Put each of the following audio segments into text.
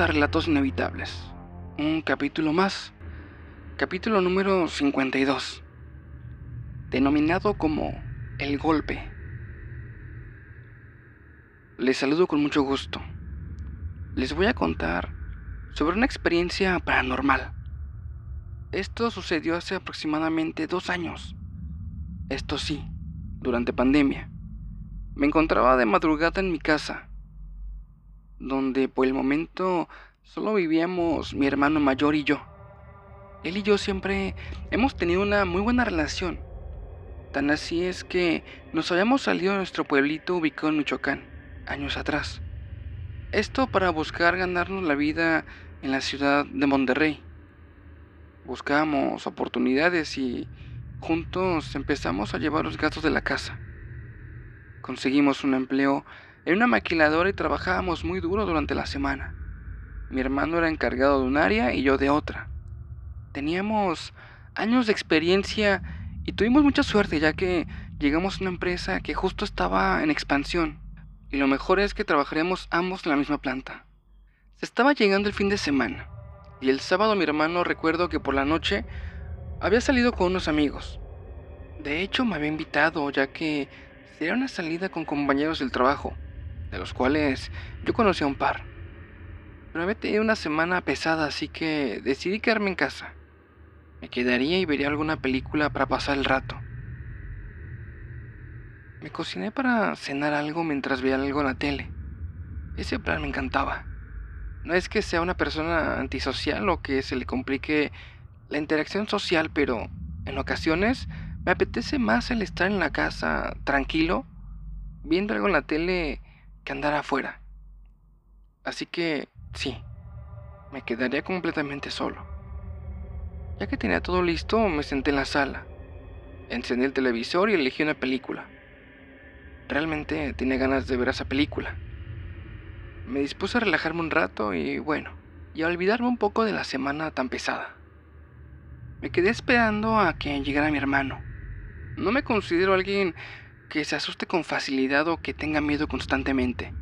A Relatos Inevitables. Un capítulo más. Capítulo número 52. Denominado como El Golpe. Les saludo con mucho gusto. Les voy a contar sobre una experiencia paranormal. Esto sucedió hace aproximadamente dos años. Esto sí, durante pandemia. Me encontraba de madrugada en mi casa donde por el momento solo vivíamos mi hermano mayor y yo. Él y yo siempre hemos tenido una muy buena relación. Tan así es que nos habíamos salido de nuestro pueblito ubicado en Michoacán, años atrás. Esto para buscar ganarnos la vida en la ciudad de Monterrey. Buscábamos oportunidades y juntos empezamos a llevar los gastos de la casa. Conseguimos un empleo en una maquiladora y trabajábamos muy duro durante la semana. Mi hermano era encargado de un área y yo de otra. Teníamos años de experiencia y tuvimos mucha suerte ya que llegamos a una empresa que justo estaba en expansión y lo mejor es que trabajaremos ambos en la misma planta. Se estaba llegando el fin de semana y el sábado mi hermano recuerdo que por la noche había salido con unos amigos. De hecho me había invitado ya que sería una salida con compañeros del trabajo de los cuales yo conocía un par. Pero había tenido una semana pesada, así que decidí quedarme en casa. Me quedaría y vería alguna película para pasar el rato. Me cociné para cenar algo mientras veía algo en la tele. Ese plan me encantaba. No es que sea una persona antisocial o que se le complique la interacción social, pero en ocasiones me apetece más el estar en la casa tranquilo, viendo algo en la tele que andar afuera. Así que sí, me quedaría completamente solo. Ya que tenía todo listo, me senté en la sala, encendí el televisor y elegí una película. Realmente tenía ganas de ver esa película. Me dispuse a relajarme un rato y bueno, y a olvidarme un poco de la semana tan pesada. Me quedé esperando a que llegara mi hermano. No me considero alguien que se asuste con facilidad o que tenga miedo constantemente.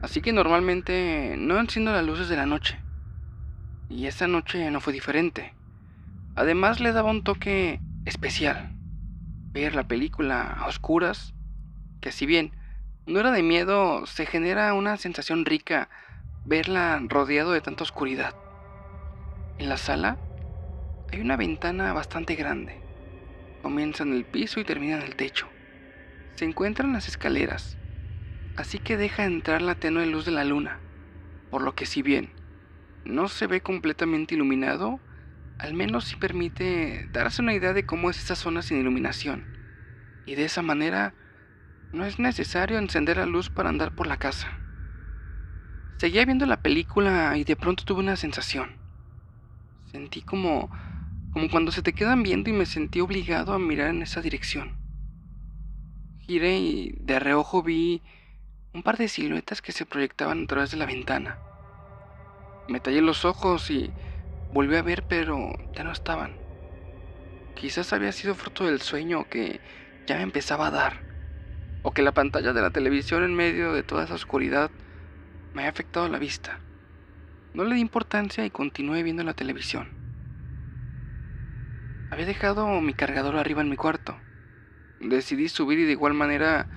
Así que normalmente no enciendo las luces de la noche. Y esta noche no fue diferente. Además le daba un toque especial. Ver la película a oscuras, que si bien no era de miedo, se genera una sensación rica verla rodeado de tanta oscuridad. En la sala hay una ventana bastante grande. Comienza en el piso y termina en el techo. Se encuentran las escaleras, así que deja entrar la tenue luz de la luna, por lo que si bien no se ve completamente iluminado, al menos sí permite darse una idea de cómo es esa zona sin iluminación. Y de esa manera no es necesario encender la luz para andar por la casa. Seguía viendo la película y de pronto tuve una sensación. Sentí como como cuando se te quedan viendo y me sentí obligado a mirar en esa dirección. Giré y de reojo vi un par de siluetas que se proyectaban a través de la ventana. Me tallé los ojos y volví a ver, pero ya no estaban. Quizás había sido fruto del sueño que ya me empezaba a dar, o que la pantalla de la televisión en medio de toda esa oscuridad me había afectado la vista. No le di importancia y continué viendo la televisión. Había dejado mi cargador arriba en mi cuarto Decidí subir y de igual manera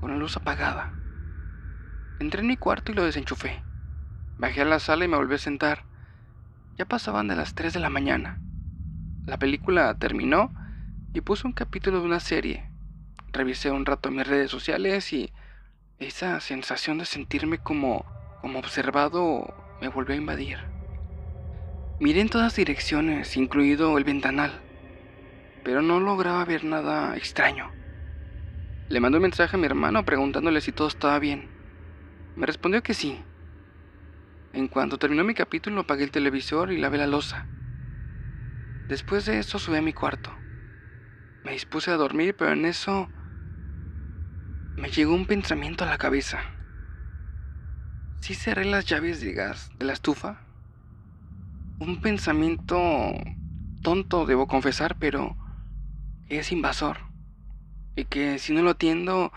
con la luz apagada. Entré en mi cuarto y lo desenchufé. Bajé a la sala y me volví a sentar. Ya pasaban de las 3 de la mañana. La película terminó y puse un capítulo de una serie. Revisé un rato mis redes sociales y esa sensación de sentirme como, como observado me volvió a invadir. Miré en todas direcciones, incluido el ventanal pero no lograba ver nada extraño. Le mandé un mensaje a mi hermano preguntándole si todo estaba bien. Me respondió que sí. En cuanto terminó mi capítulo apagué el televisor y lavé la losa. Después de eso subí a mi cuarto. Me dispuse a dormir, pero en eso me llegó un pensamiento a la cabeza. Sí cerré las llaves de gas de la estufa. Un pensamiento tonto, debo confesar, pero es invasor y que si no lo atiendo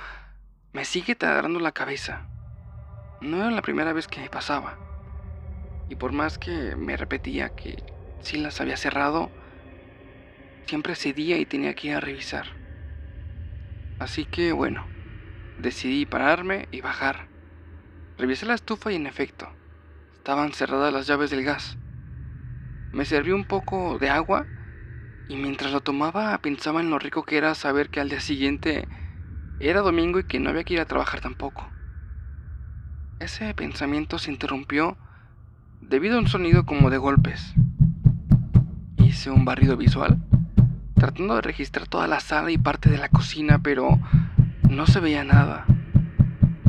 me sigue taladrando la cabeza. No era la primera vez que me pasaba. Y por más que me repetía que sí las había cerrado, siempre cedía y tenía que ir a revisar. Así que bueno, decidí pararme y bajar. Revisé la estufa y en efecto, estaban cerradas las llaves del gas. Me serví un poco de agua y mientras lo tomaba pensaba en lo rico que era saber que al día siguiente era domingo y que no había que ir a trabajar tampoco. Ese pensamiento se interrumpió debido a un sonido como de golpes. Hice un barrido visual, tratando de registrar toda la sala y parte de la cocina, pero no se veía nada,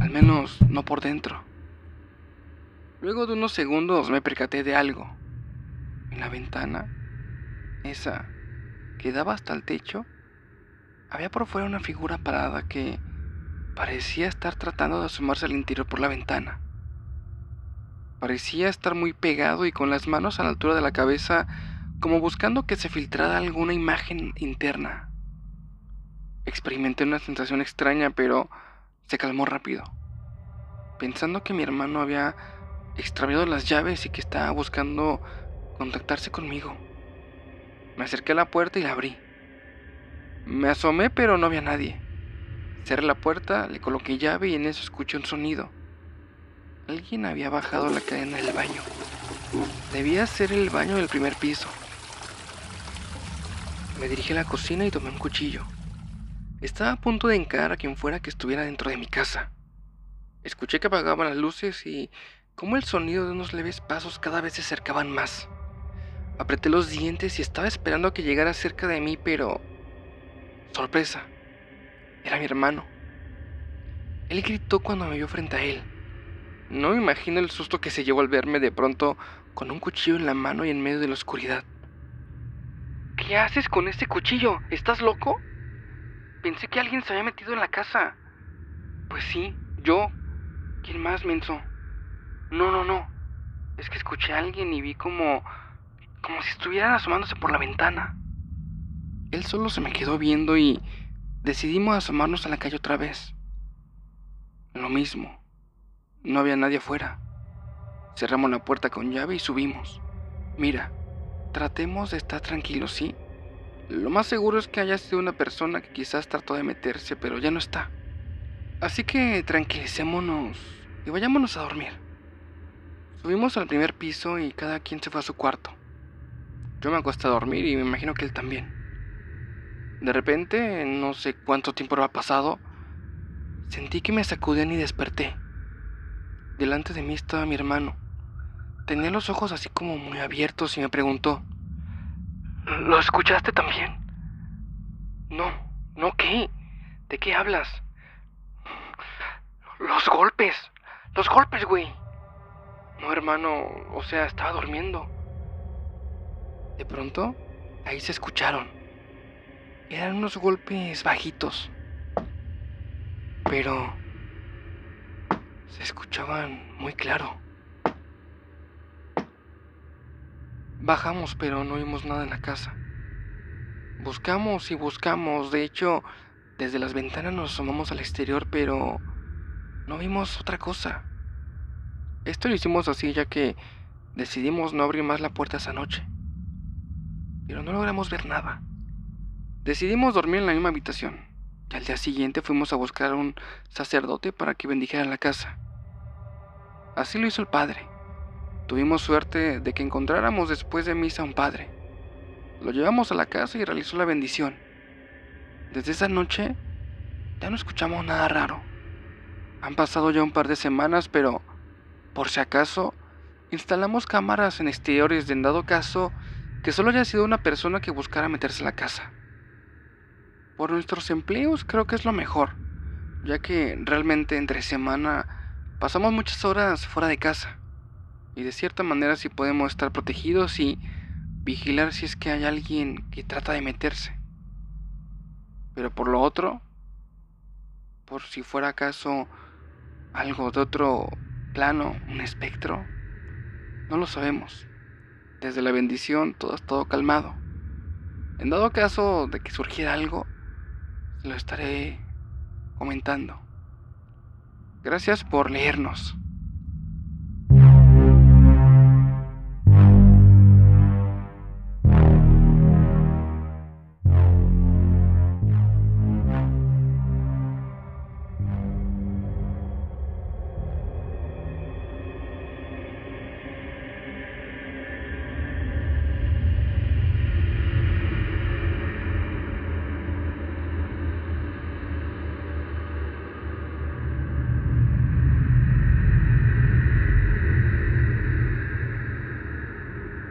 al menos no por dentro. Luego de unos segundos me percaté de algo. En la ventana, esa que daba hasta el techo, había por fuera una figura parada que parecía estar tratando de asomarse al interior por la ventana. Parecía estar muy pegado y con las manos a la altura de la cabeza, como buscando que se filtrara alguna imagen interna. Experimenté una sensación extraña, pero se calmó rápido, pensando que mi hermano había extraviado las llaves y que estaba buscando contactarse conmigo. Me acerqué a la puerta y la abrí. Me asomé, pero no había nadie. Cerré la puerta, le coloqué llave y en eso escuché un sonido. Alguien había bajado la cadena del baño. Debía ser el baño del primer piso. Me dirigí a la cocina y tomé un cuchillo. Estaba a punto de encarar a quien fuera que estuviera dentro de mi casa. Escuché que apagaban las luces y como el sonido de unos leves pasos cada vez se acercaban más. Apreté los dientes y estaba esperando a que llegara cerca de mí, pero... Sorpresa. Era mi hermano. Él gritó cuando me vio frente a él. No me imagino el susto que se llevó al verme de pronto con un cuchillo en la mano y en medio de la oscuridad. ¿Qué haces con ese cuchillo? ¿Estás loco? Pensé que alguien se había metido en la casa. Pues sí, yo. ¿Quién más, menso? No, no, no. Es que escuché a alguien y vi como... como si estuvieran asomándose por la ventana. Él solo se me quedó viendo y decidimos asomarnos a la calle otra vez. Lo mismo. No había nadie afuera. Cerramos la puerta con llave y subimos. Mira, tratemos de estar tranquilos, ¿sí? Lo más seguro es que haya sido una persona que quizás trató de meterse, pero ya no está. Así que tranquilicémonos y vayámonos a dormir. Subimos al primer piso y cada quien se fue a su cuarto. Yo me acosté a dormir y me imagino que él también. De repente, no sé cuánto tiempo había pasado, sentí que me sacudían y desperté. Delante de mí estaba mi hermano. Tenía los ojos así como muy abiertos y me preguntó, ¿Lo escuchaste también? No, no, ¿qué? ¿De qué hablas? Los golpes, los golpes, güey. No, hermano, o sea, estaba durmiendo. De pronto, ahí se escucharon. Eran unos golpes bajitos. Pero se escuchaban muy claro. Bajamos, pero no vimos nada en la casa. Buscamos y buscamos. De hecho, desde las ventanas nos asomamos al exterior, pero no vimos otra cosa. Esto lo hicimos así ya que decidimos no abrir más la puerta esa noche. Pero no logramos ver nada. Decidimos dormir en la misma habitación. Y al día siguiente fuimos a buscar a un sacerdote para que bendijera la casa. Así lo hizo el padre. Tuvimos suerte de que encontráramos después de misa a un padre. Lo llevamos a la casa y realizó la bendición. Desde esa noche ya no escuchamos nada raro. Han pasado ya un par de semanas, pero por si acaso instalamos cámaras en exteriores de en dado caso que solo haya sido una persona que buscara meterse a la casa. Por nuestros empleos creo que es lo mejor, ya que realmente entre semana Pasamos muchas horas fuera de casa y de cierta manera sí podemos estar protegidos y vigilar si es que hay alguien que trata de meterse. Pero por lo otro, por si fuera acaso algo de otro plano, un espectro, no lo sabemos. Desde la bendición todo ha estado calmado. En dado caso de que surgiera algo, lo estaré comentando. Gracias por leernos.